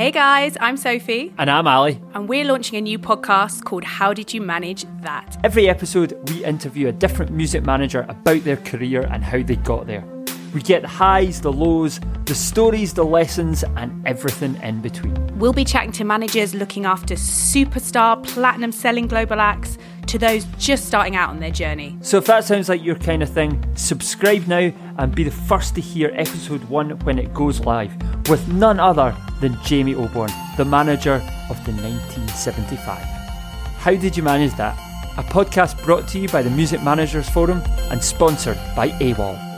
Hey guys, I'm Sophie, And I'm Ali. and we're launching a new podcast called How Did You Manage That? Every episode, we interview a different music manager about their career and how they got there. We get the highs, the lows, the stories, the lessons, and everything in between. We'll be chatting to managers looking after superstar, platinum selling global acts to those just starting out on their journey. So if that sounds like your kind of thing, subscribe now and be the first to hear episode one when it goes live with none other than Jamie Oborne, the manager of the 1975. How did you manage that? A podcast brought to you by the Music Managers Forum and sponsored by AWAL.